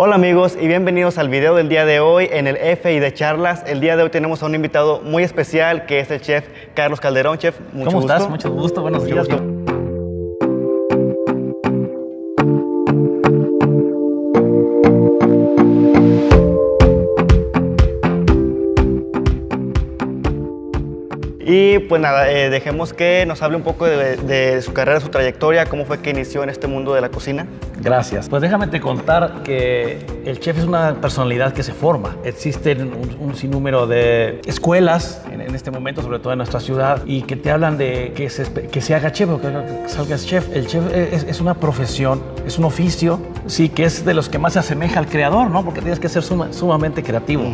Hola amigos y bienvenidos al video del día de hoy en el FI de Charlas. El día de hoy tenemos a un invitado muy especial que es el chef Carlos Calderón. Chef, mucho ¿Cómo estás? Mucho gusto, buenos días. Y pues nada, eh, dejemos que nos hable un poco de, su carrera, su trayectoria, cómo fue que inició en este mundo de la cocina. Gracias. Pues déjame te contar que el chef es una personalidad que se forma. Existen un, sinnúmero de escuelas en, este momento, sobre todo en nuestra ciudad, y que te hablan de que se, que se haga chef o que salgas chef. El chef es, una profesión, es un oficio, sí, que es de los que más se asemeja al creador, ¿no? Porque tienes que ser sumamente creativo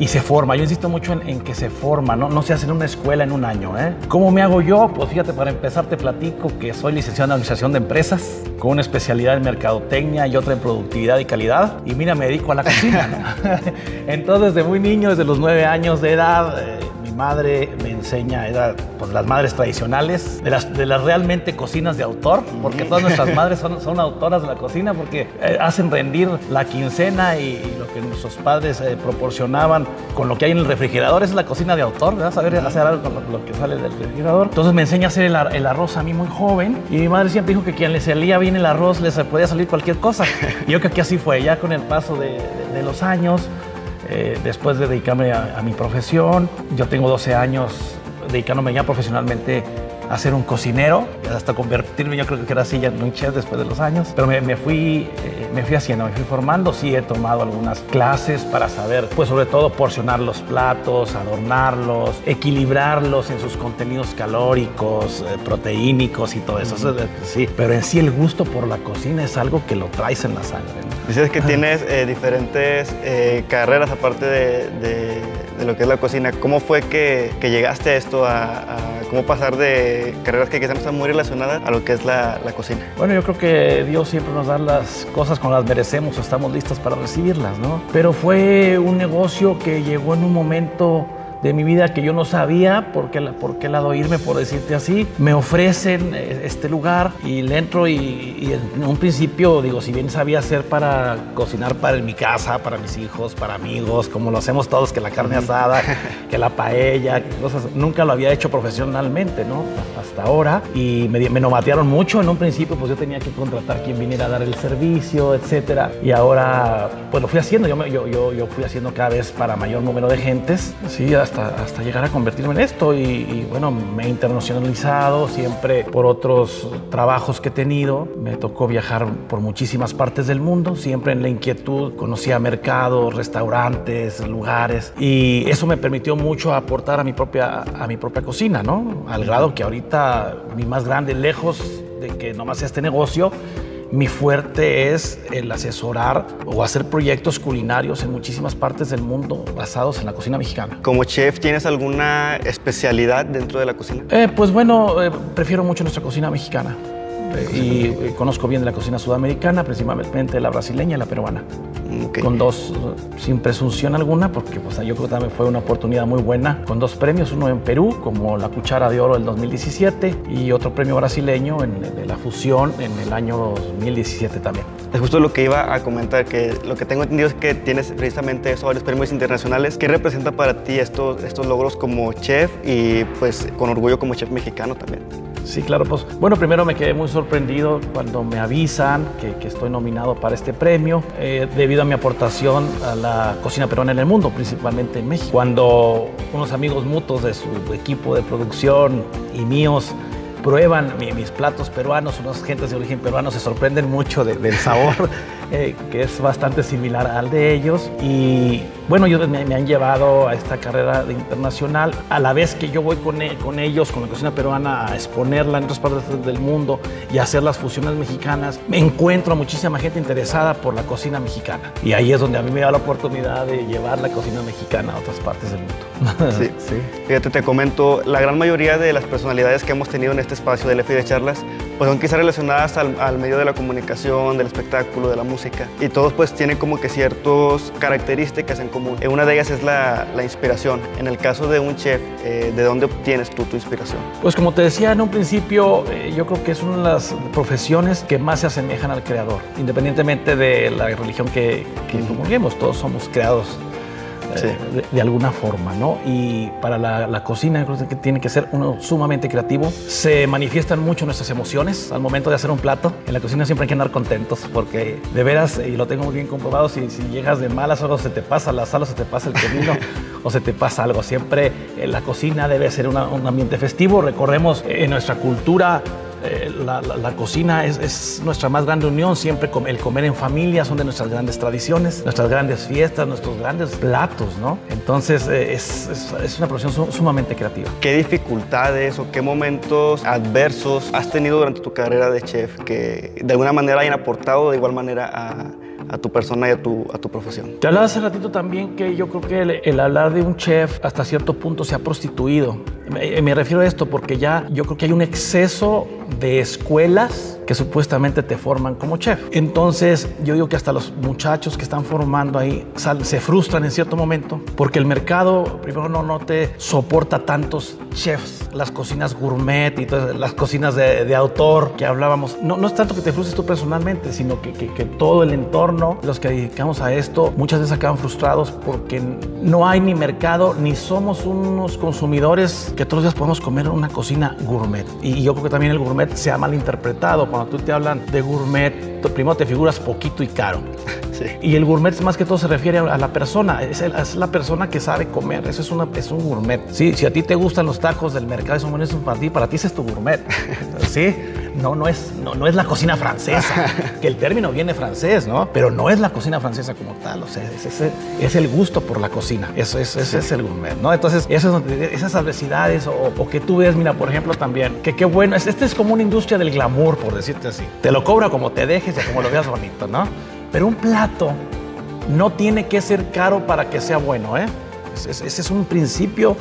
y se forma. Yo insisto mucho en, que se forma, ¿no? no se hace en una escuela en un año. ¿eh? ¿Cómo me hago yo? Pues fíjate, para empezar te platico que soy licenciado en Administración de Empresas, con una especialidad en Mercadotecnia y otra en Productividad y Calidad. Y mira, me dedico a la cocina. Entonces, desde muy niño, desde los nueve años de edad, eh, madre me enseña, era pues, las madres tradicionales, de las, de las realmente cocinas de autor, porque todas nuestras madres son, son autoras de la cocina, porque eh, hacen rendir la quincena y, lo que nuestros padres eh, proporcionaban con lo que hay en el refrigerador, es la cocina de autor, ¿verdad? Saber hacer algo con lo, que sale del refrigerador. Entonces me enseña a hacer el, el, arroz a mí muy joven y mi madre siempre dijo que quien le salía bien el arroz les podía salir cualquier cosa. Y yo creo que así fue, ya con el paso de, de los años eh, después de dedicarme a, mi profesión. Yo tengo 12 años dedicándome ya profesionalmente a ser un cocinero, hasta convertirme, yo creo que era así ya en un chef después de los años. Pero me, fui, eh, me fui haciendo, me fui formando. Sí he tomado algunas clases para saber, pues sobre todo porcionar los platos, adornarlos, equilibrarlos en sus contenidos calóricos, eh, proteínicos y todo eso. Sí, pero en sí el gusto por la cocina es algo que lo traes en la sangre. Dices que tienes eh, diferentes carreras aparte de, lo que es la cocina. ¿Cómo fue que, llegaste a esto, a, cómo pasar de carreras que quizás no están muy relacionadas a lo que es la, cocina. Bueno, yo creo que Dios siempre nos da las cosas cuando las merecemos o estamos listos para recibirlas, ¿no? Pero fue un negocio que llegó en un momento de mi vida que yo no sabía por qué, por qué lado irme, por decirte así. Me ofrecen eh, este lugar y le entro y, en un principio, digo, si bien sabía hacer para cocinar para mi casa, para mis hijos, para amigos, como lo hacemos todos, que la carne asada, que la paella, cosas, nunca lo había hecho profesionalmente, ¿no? Hasta ahora. Y me, me nomatearon mucho. En un principio, pues yo tenía que contratar quien viniera a dar el servicio, etcétera. Y ahora, pues lo fui haciendo. Yo, yo, yo, yo fui haciendo cada vez para mayor número de gentes. Sí, hasta, llegar a convertirme en esto. Y, bueno, me he internacionalizado siempre por otros trabajos que he tenido. Me tocó viajar por muchísimas partes del mundo, siempre en la inquietud. Conocía mercados, restaurantes, lugares. Y eso me permitió mucho aportar a mi propia, a mi propia cocina, ¿no? Al grado que ahorita mi más grande, lejos de que nomás sea este negocio, mi fuerte es el asesorar o hacer proyectos culinarios en muchísimas partes del mundo basados en la cocina mexicana. Como chef, ¿tienes alguna especialidad dentro de la cocina? Eh, pues bueno, eh, prefiero mucho nuestra cocina mexicana y eh, conozco bien la cocina sudamericana, principalmente la brasileña y la peruana. Con dos, sin presunción alguna, porque pues, yo creo que también fue una oportunidad muy buena, con dos premios, uno en Perú, como la Cuchara de Oro del 2017, y otro premio brasileño en, la fusión en el año 2017 también. Es justo lo que iba a comentar, que lo que tengo entendido es que tienes precisamente esos varios premios internacionales. ¿Qué representa para ti estos, estos logros como chef y pues con orgullo como chef mexicano también? Sí, claro, pues bueno, primero me quedé muy sorprendido cuando me avisan que, que estoy nominado para este premio, eh, debido a mi aportación a la cocina peruana en el mundo, principalmente en México. Cuando unos amigos mutuos de su equipo de producción y míos prueban mis platos peruanos, unas gentes de origen peruano se sorprenden mucho del sabor. Eh, que es bastante similar al de ellos. Y bueno, ellos me, han llevado a esta carrera de internacional, a la vez que yo voy con, e, con ellos, con la cocina peruana, a exponerla en otras partes del mundo y a hacer las fusiones mexicanas, me encuentro a muchísima gente interesada por la cocina mexicana. Y ahí es donde a mí me da la oportunidad de llevar la cocina mexicana a otras partes del mundo. Sí, Sí. Fíjate, te comento, la gran mayoría de las personalidades que hemos tenido en este espacio de LFI de charlas, pues son quizás relacionadas al, al, medio de la comunicación, del espectáculo, de la música. Y todos pues tienen como que ciertas características en común. Eh, una de ellas es la, la inspiración. En el caso de un chef, eh, ¿de dónde obtienes tú tu inspiración? Pues como te decía en un principio, eh, yo creo que es una de las profesiones que más se asemejan al creador, independientemente de la religión que, que comulguemos. Todos somos creados Sí. de, de alguna forma, ¿no? Y para la, la cocina creo que tiene que ser uno sumamente creativo. Se manifiestan mucho nuestras emociones al momento de hacer un plato. En la cocina siempre hay que andar contentos porque de veras, y lo tengo muy bien comprobado, si, si llegas de malas o se te pasa la sal o se te pasa el camino o se te pasa algo. Siempre en la cocina debe ser una, un ambiente festivo. Recordemos en nuestra cultura eh, la, cocina es, es, nuestra más grande unión, siempre el comer en familia son de nuestras grandes tradiciones, nuestras grandes fiestas, nuestros grandes platos, ¿no? Entonces eh, es, es, una profesión su sumamente creativa. ¿Qué dificultades o qué momentos adversos has tenido durante tu carrera de chef que de alguna manera hayan aportado de igual manera a, a tu persona y a tu, a tu profesión. Te hablaba hace ratito también que yo creo que el, el hablar de un chef hasta cierto punto se ha prostituido. Me, me, refiero a esto porque ya yo creo que hay un exceso de escuelas que supuestamente te forman como chef. Entonces yo digo que hasta los muchachos que están formando ahí se frustran en cierto momento porque el mercado primero no, no te soporta tantos chefs, las cocinas gourmet y todas las cocinas de, de autor que hablábamos. No, no, es tanto que te frustres tú personalmente, sino que, que, que todo el entorno, los que dedicamos a esto, muchas veces acaban frustrados porque no hay ni mercado ni somos unos consumidores que todos los días podemos comer en una cocina gourmet. Y yo creo que también el gourmet se ha malinterpretado. Cuando tú te hablan de gourmet, primero te figuras poquito y caro. Sí. Y el gourmet más que todo se refiere a la persona, es, el, es la persona que sabe comer, eso es, una, es un gourmet. Sí, si a ti te gustan los tacos del mercado, buenos para ti, para ti ese es tu gourmet. ¿Sí? No, no es, no, no es la cocina francesa, que el término viene francés, ¿no? Pero no es la cocina francesa como tal, o sea, es, es, es el gusto por la cocina, eso es, ese es el gourmet, ¿no? Entonces, eso, esas adversidades o, o, que tú ves, mira, por ejemplo, también, que qué bueno, este es como una industria del glamour, por decirte así. Te lo cobra como te dejes y como lo veas bonito, ¿no? Pero un plato no tiene que ser caro para que sea bueno, ¿eh? Ese es un principio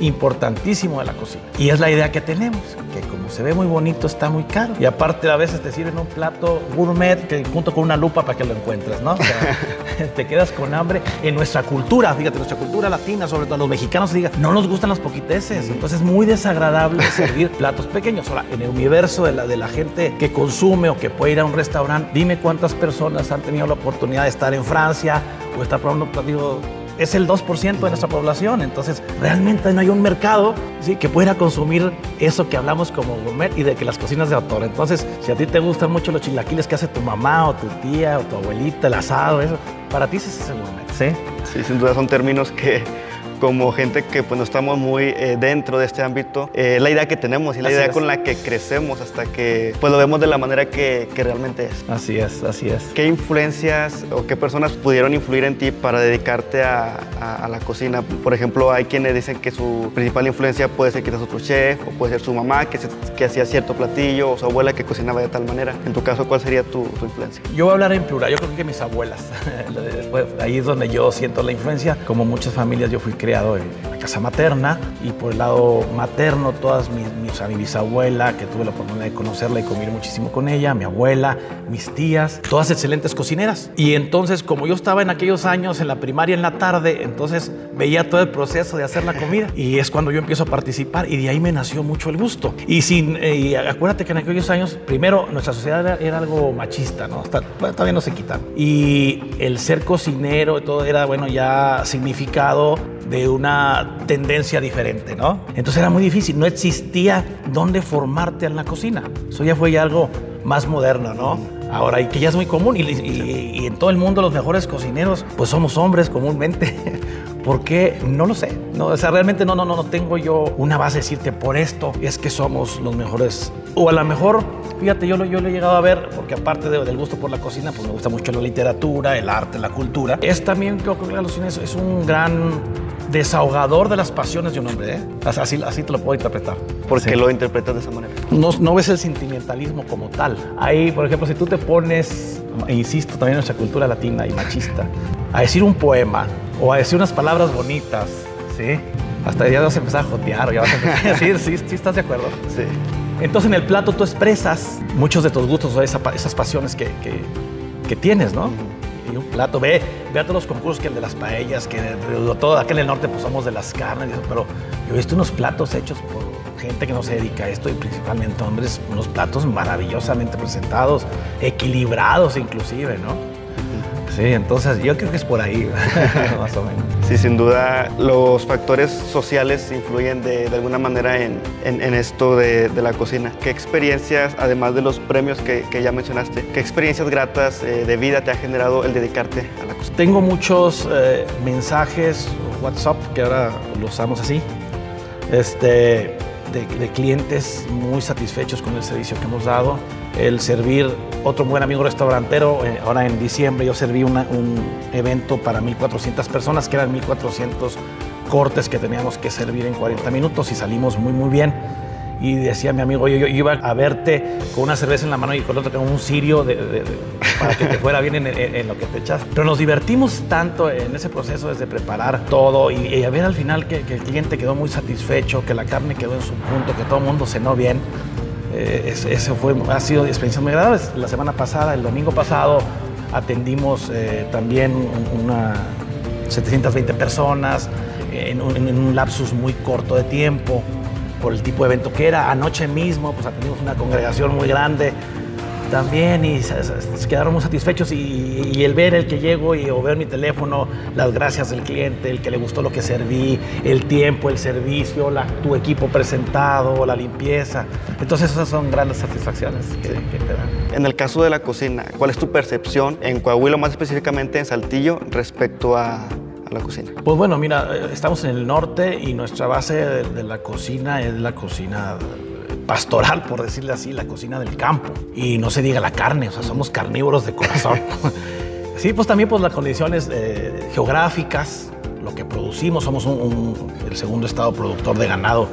importantísimo de la cocina. Y es la idea que tenemos, que como se ve muy bonito está muy caro. Y aparte a veces te sirven un plato gourmet que junto con una lupa para que lo encuentres, ¿no? O sea, te quedas con hambre. En nuestra cultura, fíjate, nuestra cultura latina, sobre todo los mexicanos, diga, no nos gustan los poquiteces. Entonces es muy desagradable servir platos pequeños. Ahora, en el universo de la, de la gente que consume o que puede ir a un restaurante, dime cuántas personas han tenido la oportunidad de estar en Francia o estar probando platillos es el 2% de nuestra población. Entonces, realmente no hay un mercado ¿sí? que pueda consumir eso que hablamos como gourmet y de que las cocinas de autor. Entonces, si a ti te gustan mucho los chilaquiles que hace tu mamá o tu tía o tu abuelita, el asado, eso, para ti ese es el gourmet, ¿sí? Sí, sin duda son términos que como gente que pues no estamos muy eh, dentro de este ámbito, eh, la idea que tenemos y la así idea es. con la que crecemos hasta que pues lo vemos de la manera que, que, realmente es. Así es, así es. ¿Qué influencias o qué personas pudieron influir en ti para dedicarte a, a, a, la cocina? Por ejemplo, hay quienes dicen que su principal influencia puede ser quizás otro chef o puede ser su mamá que, se, que hacía cierto platillo o su abuela que cocinaba de tal manera. En tu caso, ¿cuál sería tu, tu influencia? Yo voy a hablar en plural, yo creo que mis abuelas. Después, ahí es donde yo siento la influencia. Como muchas familias, yo fui criado en la casa materna y por el lado materno todas mis, mis o sea, mi bisabuela que tuve la oportunidad de conocerla y comer muchísimo con ella, mi abuela, mis tías, todas excelentes cocineras. Y entonces como yo estaba en aquellos años en la primaria en la tarde, entonces veía todo el proceso de hacer la comida y es cuando yo empiezo a participar y de ahí me nació mucho el gusto. Y sin eh, y acuérdate que en aquellos años primero nuestra sociedad era, era algo machista, ¿no? Hasta, todavía no se quitan. Y el ser cocinero todo era bueno ya significado de una tendencia diferente, ¿no? Entonces era muy difícil, no existía dónde formarte en la cocina. Eso ya fue ya algo más moderno, ¿no? Ahora, y que ya es muy común, y, y, y en todo el mundo los mejores cocineros, pues somos hombres comúnmente. ¿Por qué? No lo sé. No, o sea, realmente no, no, no, no tengo yo una base de decirte por esto es que somos los mejores. O a lo mejor, fíjate, yo lo, yo lo he llegado a ver, porque aparte de, del gusto por la cocina, pues me gusta mucho la literatura, el arte, la cultura. Es también, creo que la cocina es, es un gran desahogador de las pasiones de un hombre. ¿eh? Así, así te lo puedo interpretar. ¿Por qué sí. lo interpretas de esa manera? No, no ves el sentimentalismo como tal. Ahí, por ejemplo, si tú te pones, e insisto, también en nuestra cultura latina y machista, a decir un poema o a decir unas palabras bonitas, ¿sí? hasta ya vas a empezar a jotear, o ya vas a empezar, sí, sí, sí, ¿estás de acuerdo? Sí. Entonces en el plato tú expresas muchos de tus gustos o esa- esas pasiones que, que- que tienes, ¿no? Y un plato, ve, ve a todos los concursos que el de las paellas, que de, todo, acá en el norte pues somos de las carnes, pero yo he visto unos platos hechos por gente que no se dedica a esto y principalmente hombres, unos platos maravillosamente presentados, equilibrados inclusive, ¿no? Sí, entonces yo creo que es por ahí, más o menos. Sí, sin duda los factores sociales influyen de, de alguna manera en, en- en esto de, de la cocina. ¿Qué experiencias, además de los premios que, que ya mencionaste, qué experiencias gratas eh, de vida te ha generado el dedicarte a la cocina? Tengo muchos eh, mensajes, WhatsApp, que ahora lo usamos así, este, de, de clientes muy satisfechos con el servicio que hemos dado. El servir, otro buen amigo restaurantero, eh, ahora en diciembre yo serví un evento para 1.400 personas, que eran 1.400 cortes que teníamos que servir en 40 minutos y salimos muy, muy bien. Y decía mi amigo, yo, yo iba a verte con una cerveza en la mano y con otra con un cirio para que te fuera bien en, en- en lo que te echas. Pero nos divertimos tanto en ese proceso desde preparar todo y, y a ver al final que, que el cliente quedó muy satisfecho, que la carne quedó en su punto, que todo el mundo cenó bien. Eh, fue, ha sido experiencias muy agradables. La semana pasada, el domingo pasado, atendimos eh, también un- una 720 personas en un, en un lapsus muy corto de tiempo por el tipo de evento que era. Anoche mismo, pues atendimos una congregación muy grande también y se, se- se quedaron muy satisfechos y, y el ver el que llego y o ver mi teléfono, las gracias del cliente, el que le gustó lo que serví, el tiempo, el servicio, la- tu equipo presentado, la limpieza. Entonces esas son grandes satisfacciones que, que te dan. En el caso de la cocina, ¿cuál es tu percepción en Coahuila, más específicamente en Saltillo, respecto a, la cocina? Pues bueno, mira, eh, estamos en el norte y nuestra base de, de la cocina es la cocina pastoral, por decirle así, la cocina del campo. Y no se diga la carne, o sea, somos carnívoros de corazón. sí, pues también pues las condiciones eh, geográficas, lo que producimos, somos un- un- el segundo estado productor de ganado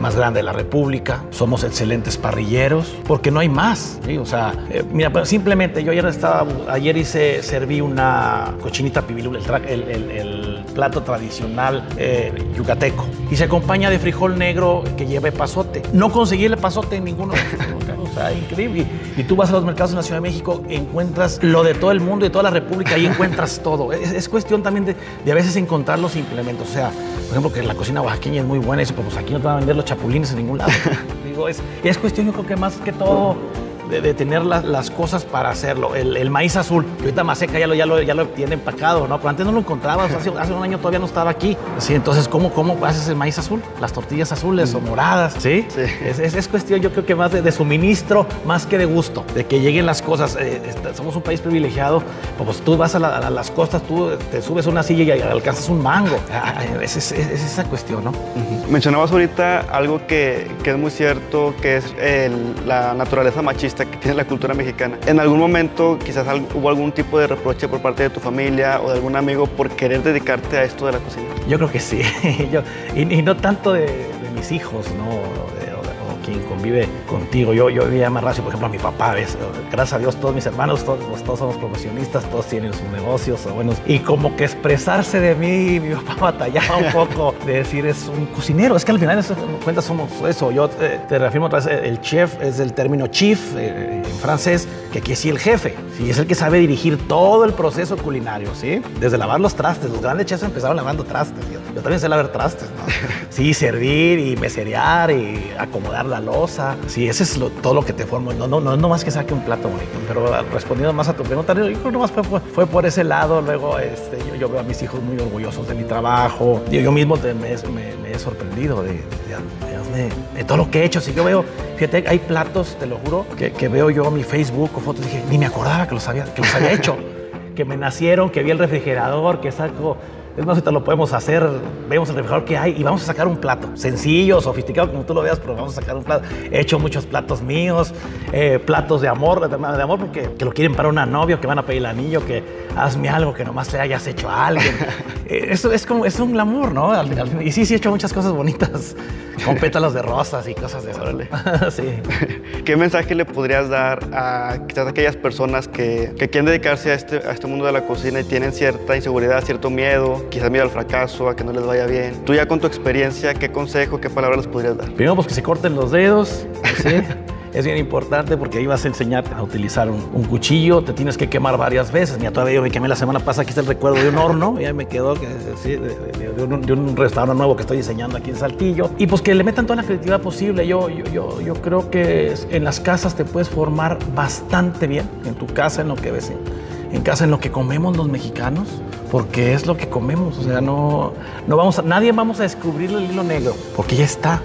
más grande de la República, somos excelentes parrilleros, porque no hay más, ¿sí? O sea, eh, mira, pues, simplemente yo ayer estaba, ayer hice, serví una cochinita el, tra- el- el- el plato tradicional eh, yucateco, y se acompaña de frijol negro que lleva pasote. No conseguí el pasote en ninguno o sea, increíble. Y, tú vas a los mercados en la Ciudad de México, encuentras lo de todo el mundo y toda la República, ahí encuentras todo. Es, es cuestión también de, de a veces encontrar los implementos, o sea, por ejemplo, que la cocina oaxaqueña es muy buena, eso, pues aquí no te van a vender los chapulines en ningún lado. Digo, es, es cuestión, yo creo que más que todo de, de tener la- las cosas para hacerlo. El, el maíz azul, que ahorita Maseca ya lo, ya lo, ya lo tiene empacado, ¿no? Pero antes no lo encontrabas, hace, hace un año todavía no estaba aquí. Sí, entonces, ¿cómo, cómo haces el maíz azul? Las tortillas azules o moradas, ¿sí? Sí. Es, es- es cuestión, yo creo que más de, de suministro, más que de gusto, de que lleguen las cosas. Eh, somos un país privilegiado, pues tú vas a, la- a las costas, tú te subes a una silla y alcanzas un mango. Ah, Es, es- es- es esa cuestión, ¿no? Mencionabas ahorita algo que, que es muy cierto, que es el- la naturaleza machista que tiene la cultura mexicana. En algún momento quizás hubo algún tipo de reproche por parte de tu familia o de algún amigo por querer dedicarte a esto de la cocina. Yo creo que sí. Yo- y, y no tanto de mis hijos, ¿no? Quien convive contigo. Yo, yo veía más racio, por ejemplo, a mi papá. ¿ves? Gracias a Dios, todos mis hermanos, todos, pues, todos somos profesionistas, todos tienen sus negocios. Buenos, y como que expresarse de mí, mi papá batallaba un poco de decir es un cocinero. Es que al final, cuentas, somos eso. Yo eh, te reafirmo otra vez, el chef es el término chief eh, en francés, que aquí sí el jefe. Sí, es el que sabe dirigir todo el proceso culinario, ¿sí? Desde lavar los trastes. Los grandes chefs empezaron lavando trastes. Yo, yo también sé lavar trastes, ¿no? Sí, servir y meserear y acomodar la losa. Sí, ese es lo- todo lo que te forma. No, no, no, no más que saque un plato bonito. Pero respondiendo más a tu pregunta, yo creo que nomás fue, fue, fue por ese lado. Luego, este, yo, yo veo a mis hijos muy orgullosos de mi trabajo. Yo, yo mismo te- me, me- me he sorprendido de, de- de- de todo lo que he hecho. Si yo veo, fíjate, hay platos, te lo juro, que, que veo yo mi Facebook o fotos. Dije, ni me acordaba que los había, que los había hecho. que me nacieron, que vi el refrigerador, que saco. Es más, ahorita lo podemos hacer, vemos el refrigerador que hay y vamos a sacar un plato. Sencillo, sofisticado, como tú lo veas, pero vamos a sacar un plato. He hecho muchos platos míos, eh, platos de amor, de, de amor porque que lo quieren para una novia, que van a pedir el anillo, que hazme algo que nomás le hayas hecho a alguien. Eh, eso es como, es un glamour, ¿no? Al- al- y sí, sí he hecho muchas cosas bonitas, con pétalos de rosas y cosas de eso. sí. ¿Qué mensaje le podrías dar a quizás aquellas personas que, que quieren dedicarse a este, a este mundo de la cocina y tienen cierta inseguridad, cierto miedo quizás miedo al fracaso, a que no les vaya bien. Tú ya con tu experiencia, ¿qué consejo, qué palabras les podrías dar? Primero, pues que se corten los dedos, ¿sí? es bien importante porque ahí vas a enseñarte a utilizar un, cuchillo, te tienes que quemar varias veces. Mira, todavía yo me quemé la semana pasada, aquí está el recuerdo de un horno, ya me quedó sí, de, un, restaurante nuevo que estoy diseñando aquí en Saltillo. Y pues que le metan toda la creatividad posible. Yo, yo, yo, yo creo que en las casas te puedes formar bastante bien, en tu casa, en lo que ves, casa, en lo que comemos los mexicanos porque es lo que comemos, o sea, no, no vamos a, nadie vamos a descubrir el hilo negro, porque ya está.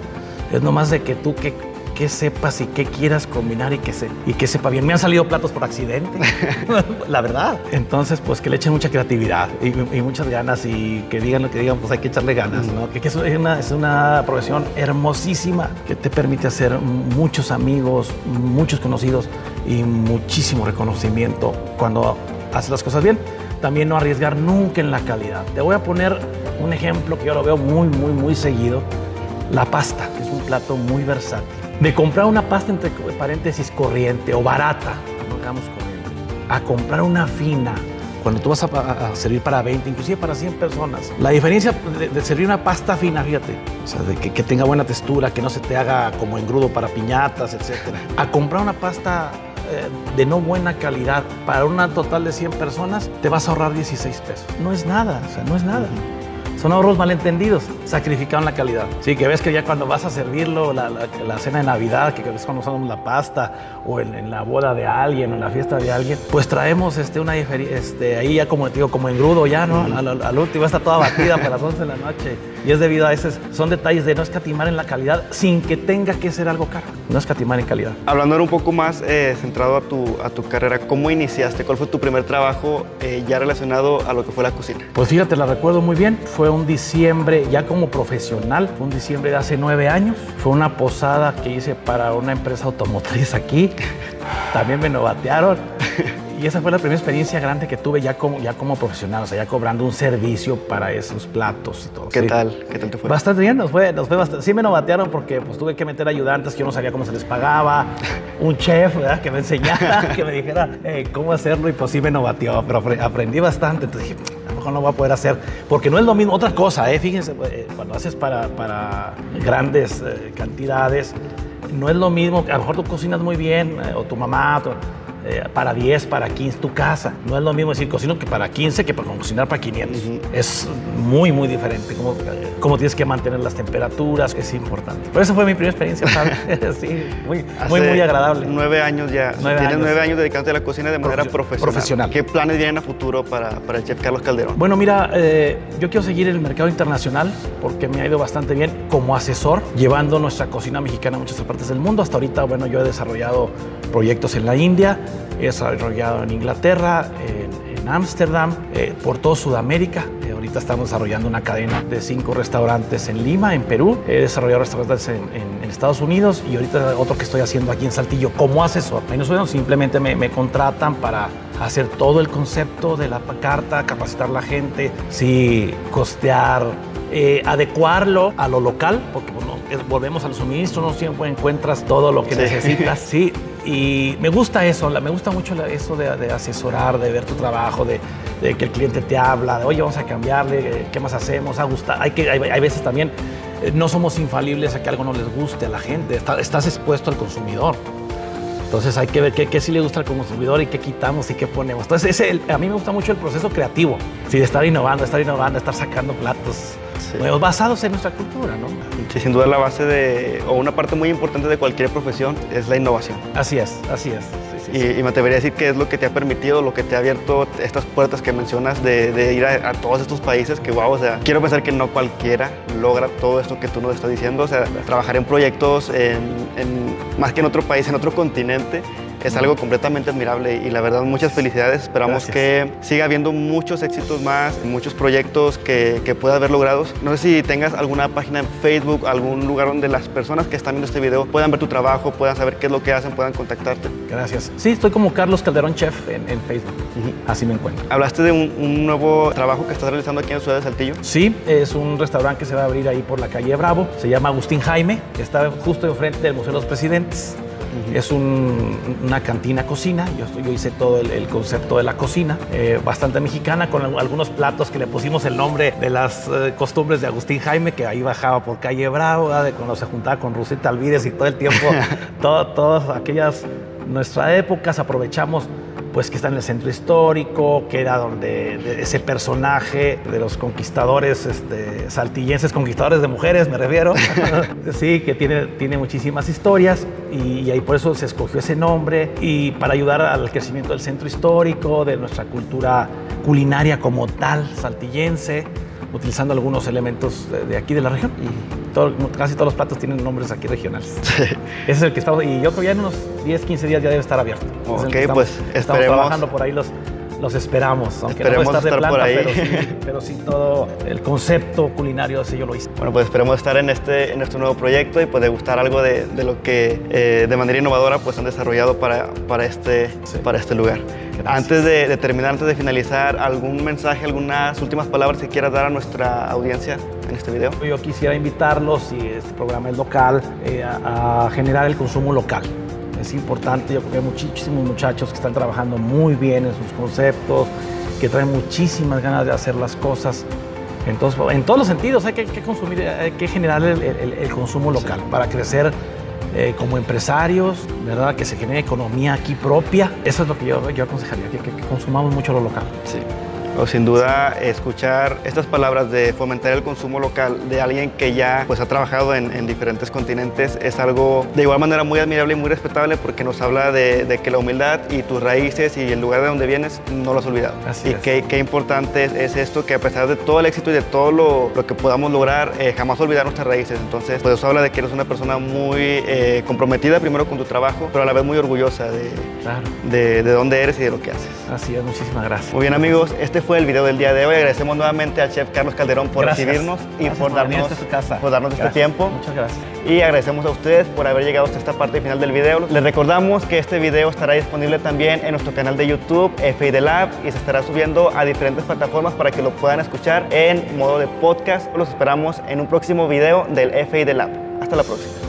Es nomás de que tú que que sepas y qué quieras combinar y que, se, y que sepa bien. Me han salido platos por accidente, la verdad. Entonces, pues que le echen mucha creatividad y, muchas ganas y que digan lo que digan, pues hay que echarle ganas, ¿no? Que, es, una, es una profesión hermosísima que te permite hacer muchos amigos, muchos conocidos y muchísimo reconocimiento cuando haces las cosas bien. También no arriesgar nunca en la calidad. Te voy a poner un ejemplo que yo lo veo muy, muy, muy seguido. La pasta, que es un plato muy versátil de comprar una pasta entre paréntesis corriente o barata, no digamos a comprar una fina cuando tú vas a, servir para 20, inclusive para 100 personas. La diferencia de, servir una pasta fina, fíjate, o sea, de que, tenga buena textura, que no se te haga como engrudo para piñatas, etc. A comprar una pasta de no buena calidad para una total de 100 personas, te vas a ahorrar 16 pesos. No es nada, o sea, no es nada. Son ahorros malentendidos, sacrificaron la calidad. Sí, que ves que ya cuando vas a servirlo, la, cena de Navidad, que ves cuando usamos la pasta, o en, la boda de alguien, o en la fiesta de alguien, pues traemos este, una este, ahí ya como digo, como engrudo ya, ¿no? Al, último está toda batida para las 11 de la noche. Y es debido a esos, son detalles de no escatimar en la calidad sin que tenga que ser algo caro. No escatimar en calidad. Hablando un poco más eh, centrado a tu, a tu carrera, ¿cómo iniciaste? ¿Cuál fue tu primer trabajo eh, ya relacionado a lo que fue la cocina? Pues fíjate, la recuerdo muy bien. Fue un diciembre ya como profesional, fue un diciembre de hace nueve años. Fue una posada que hice para una empresa automotriz aquí. También me novatearon. Y esa fue la primera experiencia grande que tuve ya como, ya como profesional, o sea, ya cobrando un servicio para esos platos y todo. ¿Qué tal? ¿Qué tal te fue? Bastante bien, nos fue, nos fue bastante. Sí me novatearon porque pues tuve que meter ayudantes que yo no sabía cómo se les pagaba, un chef, ¿verdad? Que me enseñara, que me dijera eh, cómo hacerlo y pues sí me novateó, pero aprendí bastante. Entonces dije, a lo mejor no voy a poder hacer, porque no es lo mismo. Otra cosa, ¿eh? Fíjense, eh, cuando haces para, para grandes eh, cantidades, no es lo mismo, a lo mejor tú cocinas muy bien, o tu mamá, eh, para 10, para 15, tu casa. No es lo mismo decir cocino que para 15 que para cocinar para 500. Es muy, muy diferente. Cómo, cómo tienes que mantener las temperaturas, es importante. Pero esa fue mi primera experiencia, sí, muy, muy, muy, agradable. Nueve años ya. Tienes nueve años dedicándote a la cocina de manera profesional. profesional. ¿Qué planes vienen a futuro para, para el chef Carlos Calderón? Bueno, mira, eh, yo quiero seguir en el mercado internacional porque me ha ido bastante bien como asesor, llevando nuestra cocina mexicana a muchas partes del mundo. Hasta ahorita, bueno, yo he desarrollado proyectos en la India, desarrollado en Inglaterra, en Ámsterdam, eh, por toda Sudamérica. Eh, ahorita estamos desarrollando una cadena de cinco restaurantes en Lima, en Perú. He desarrollado restaurantes en, Estados Unidos y ahorita otro que estoy haciendo aquí en Saltillo como asesor. no simplemente me, me contratan para hacer todo el concepto de la carta, capacitar a la gente, sí, costear, eh, adecuarlo a lo local, porque bueno, volvemos al suministro, no siempre encuentras todo lo que necesitas, sí, y me gusta eso, me gusta mucho eso de, asesorar, de ver tu trabajo, de, que el cliente te habla, de oye, vamos a cambiarle, ¿qué más hacemos? A gustar. Hay, que, hay, veces también, eh, no somos infalibles a que algo no les guste a la gente, estás expuesto al consumidor. Entonces hay que ver qué, sí le gusta al consumidor y qué quitamos y qué ponemos. Entonces a mí me gusta mucho el proceso creativo, sí, de estar innovando, estar innovando, estar sacando platos basados en nuestra cultura, ¿no? Sí, sin duda la base de, o una parte muy importante de cualquier profesión es la innovación. Así es, así es. y, me atrevería a decir que es lo que te ha permitido, lo que te ha abierto estas puertas que mencionas de, ir a, todos estos países que, wow, o sea, quiero pensar que no cualquiera logra todo esto que tú nos estás diciendo, o sea, trabajar en proyectos en, más que en otro país, en otro continente, es algo completamente admirable y la verdad muchas felicidades. Esperamos que siga habiendo muchos éxitos más, muchos proyectos que, que puedas haber logrado. No sé si tengas alguna página en Facebook, algún lugar donde las personas que están viendo este video puedan ver tu trabajo, puedan saber qué es lo que hacen, puedan contactarte. Gracias. Sí, estoy como Carlos Calderón Chef en, Facebook. Así me encuentro. Hablaste de un, un, nuevo trabajo que estás realizando aquí en la ciudad de Saltillo. Sí, es un restaurante que se va a abrir ahí por la calle Bravo. Se llama Agustín Jaime, que está justo enfrente del Museo de los Presidentes. Es una cantina cocina. Yo, yo hice todo el, concepto de la cocina, eh, bastante mexicana, con algunos platos que le pusimos el nombre de las eh, costumbres de Agustín Jaime, que ahí bajaba por calle Bravo, de cuando se juntaba con Rusita Alvides y todo el tiempo, todas aquellas nuestras épocas aprovechamos pues que está en el centro histórico, que era donde ese personaje de los conquistadores este, saltillenses, conquistadores de mujeres, me refiero, sí, que tiene, tiene muchísimas historias y, ahí por eso se escogió ese nombre. Y para ayudar al crecimiento del centro histórico, de nuestra cultura culinaria como tal, saltillense, utilizando algunos elementos de, aquí de la región. Y casi todos los platos tienen nombres aquí regionales. Ese es el que estamos, y yo creo que ya en unos 10, 15 días ya debe estar abierto. Ok, pues esperemos. Estamos trabajando por ahí los, los esperamos, aunque esperemos no estar de planta, Pero, sí, pero sí todo el concepto culinario ese yo lo hice. Bueno, pues esperemos estar en este, en este nuevo proyecto y poder gustar algo de, de lo que eh, de manera innovadora pues han desarrollado para, para, este, para este lugar. Antes de, terminar, antes de finalizar, ¿algún mensaje, algunas últimas palabras que quieras dar a nuestra audiencia en este video? Yo quisiera invitarlos, si este programa es local, eh, a, generar el consumo local es importante. Yo creo que hay muchísimos muchachos que están trabajando muy bien en sus conceptos, que traen muchísimas ganas de hacer las cosas. Entonces, en todos los sentidos hay que, consumir, hay que generar el, consumo local para crecer eh, como empresarios, ¿verdad? Que se genere economía aquí propia. Eso es lo que yo, yo aconsejaría, que, que consumamos mucho lo local. Sí o sin duda escuchar estas palabras de fomentar el consumo local de alguien que ya pues ha trabajado en, diferentes continentes es algo de igual manera muy admirable y muy respetable porque nos habla de, que la humildad y tus raíces y el lugar de donde vienes no lo has olvidado. Así y qué, qué, importante es, esto que a pesar de todo el éxito y de todo lo, lo que podamos lograr, eh, jamás olvidar nuestras raíces. Entonces, pues eso habla de que eres una persona muy eh, comprometida primero con tu trabajo, pero a la vez muy orgullosa de, de, de dónde eres y de lo que haces. Así es, muchísimas gracias. Muy bien amigos, este fue el video del día de hoy. Agradecemos nuevamente al chef Carlos Calderón por recibirnos y por, darnos, por darnos este tiempo. Muchas gracias. Y agradecemos a ustedes por haber llegado hasta esta parte final del video. Les recordamos que este video estará disponible también en nuestro canal de YouTube, FID Lab, y se estará subiendo a diferentes plataformas para que lo puedan escuchar en modo de podcast. Los esperamos en un próximo video del FID Lab. Hasta la próxima.